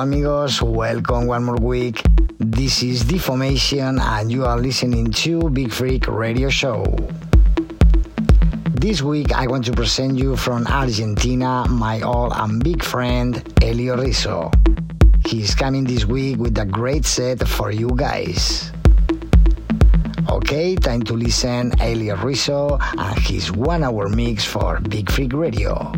Hola amigos, welcome one more week. This is Deformation and you are listening to Beat Freak Radio Show. This week I want to present you from Argentina my old and big friend Elio Rizzo. He's coming this week with a great set for you guys. Okay, time to listen Elio Rizzo and his one hour mix for Beat Freak Radio.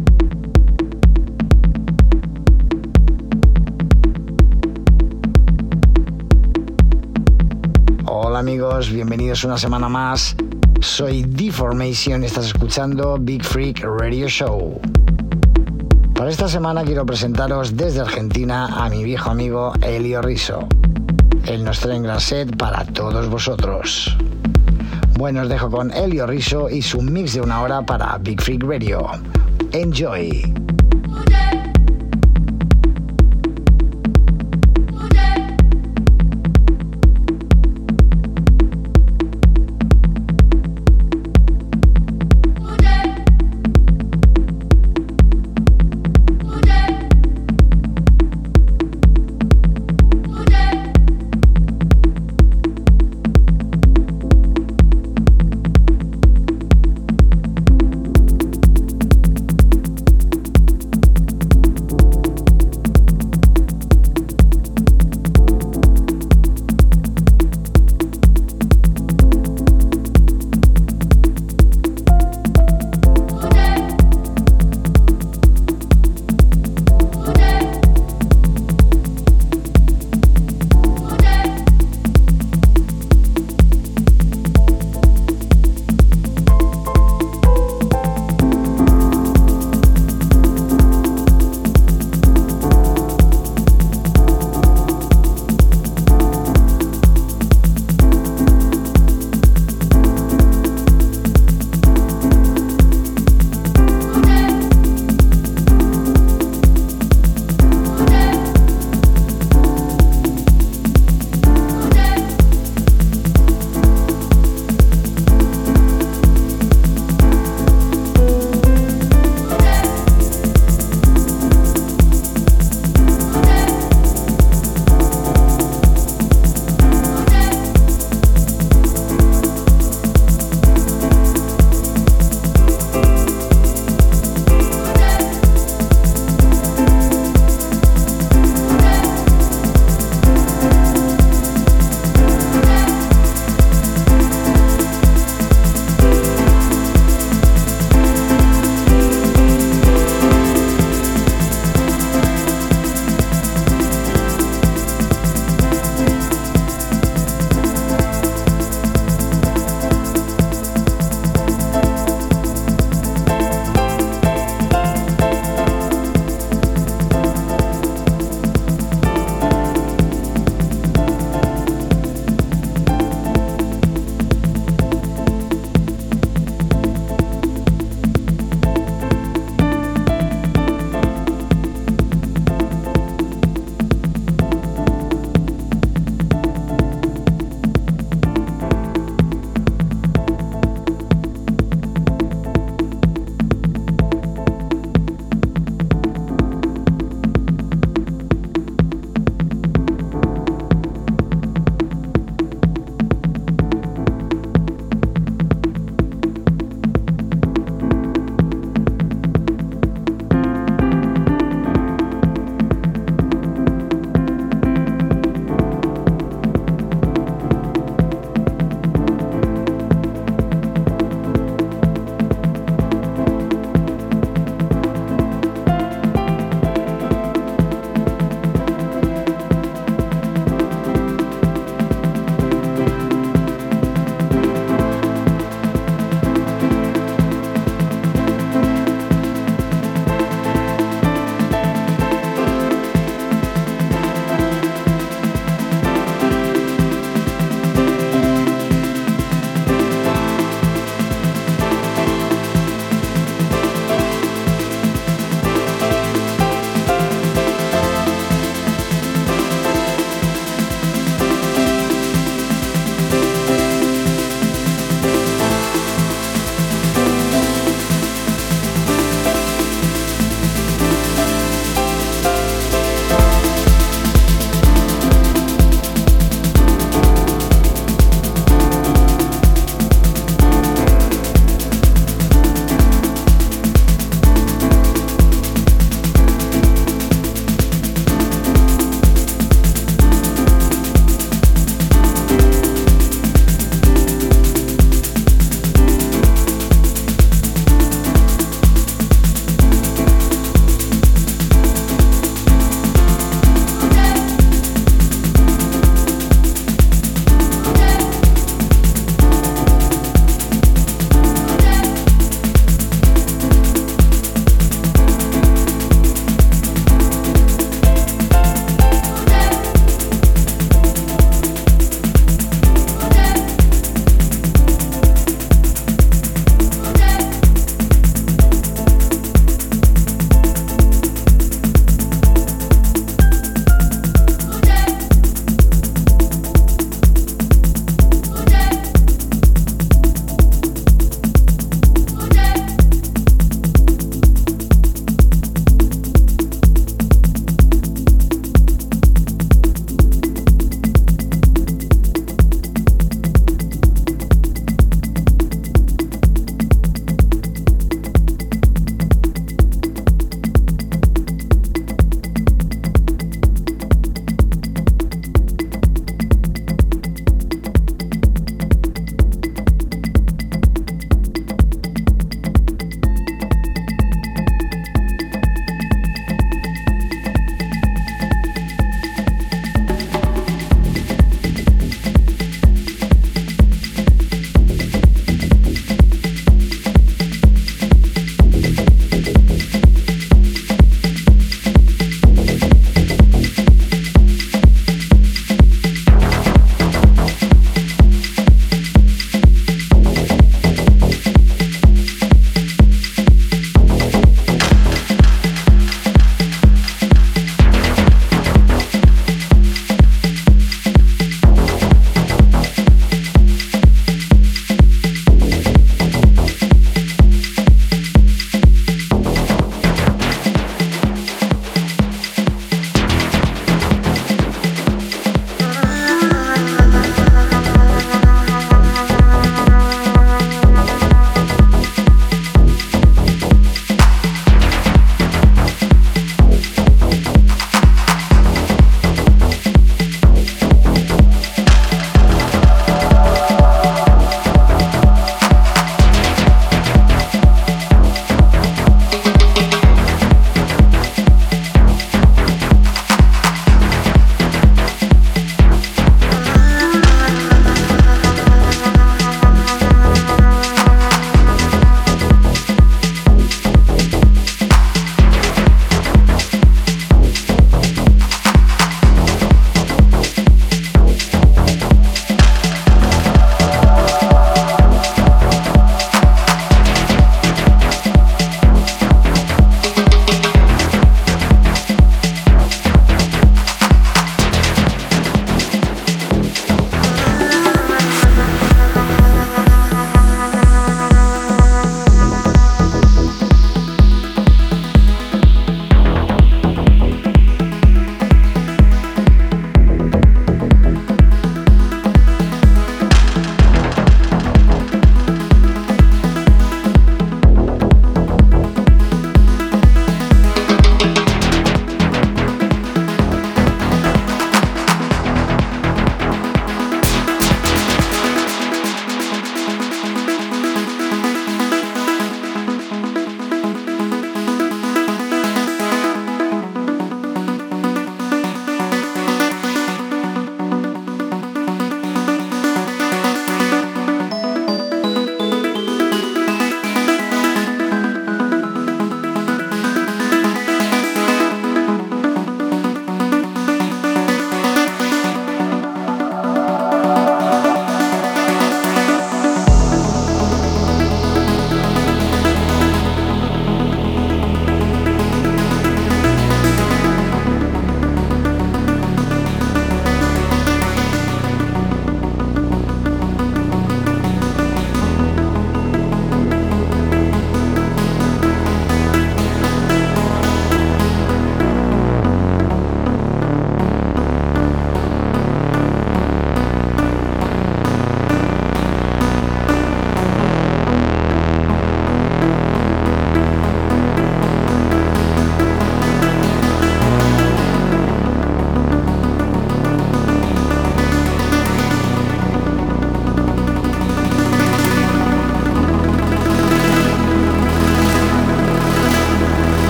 Amigos, bienvenidos una semana más. Soy Deformation y estás escuchando Big Freak Radio Show. Para esta semana quiero presentaros desde Argentina a mi viejo amigo Elio Rizzo. Él nos trae un gran set para todos vosotros. Bueno, os dejo con Elio Rizzo y su mix de una hora para Big Freak Radio. Enjoy.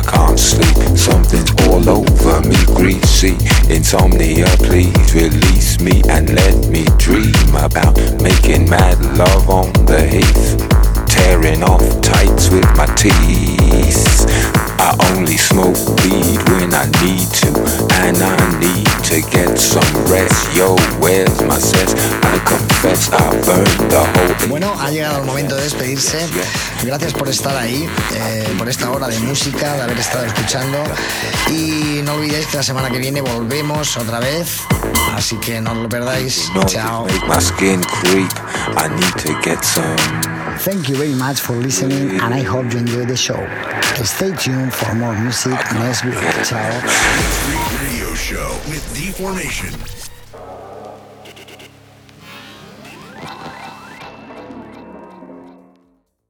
I can't sleep, something's all over me, greasy. Insomnia, please release me and let me dream about making mad love on the heath tearing off tights with my teeth. I only smoke weed when I need to, and I need to get some rest. Yo, where's my sense? I confess I burned the whole. Bueno, ha llegado el momento de despedirse. Gracias por estar ahí, eh, por esta hora de música, de haber estado escuchando. Y no olvidéis que la semana que viene volvemos otra vez. Así que no lo perdáis. Chao. I need to get some. Thank you very much for listening, and I hope you enjoy the show. Stay tuned for more music next week. Ciao. Radio show with Deformation.